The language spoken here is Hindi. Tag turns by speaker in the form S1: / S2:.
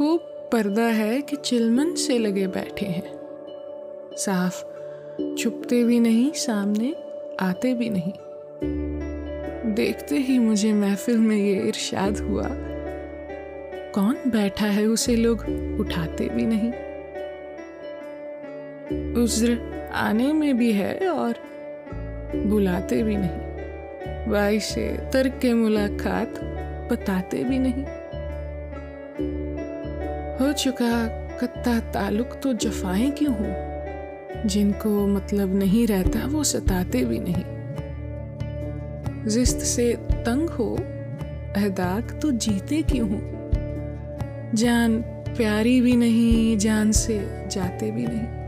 S1: खूब पर्दा है कि चिलमन से लगे बैठे हैं। साफ़, छुपते भी नहीं, सामने आते भी नहीं। देखते ही मुझे महफिल में ये इरशाद हुआ। कौन बैठा है उसे लोग उठाते भी नहीं। उज्र आने में भी है और बुलाते भी नहीं। वाई से तर्क के मुलाकात बताते भी नहीं। हो चुका कत्ता ताल्लुक तो जफाए क्यों हो? जिनको मतलब नहीं रहता, वो सताते भी नहीं। जिस्त से तंग हो, अहदाक तो जीते क्यों हो? जान प्यारी भी नहीं, जान से जाते भी नहीं।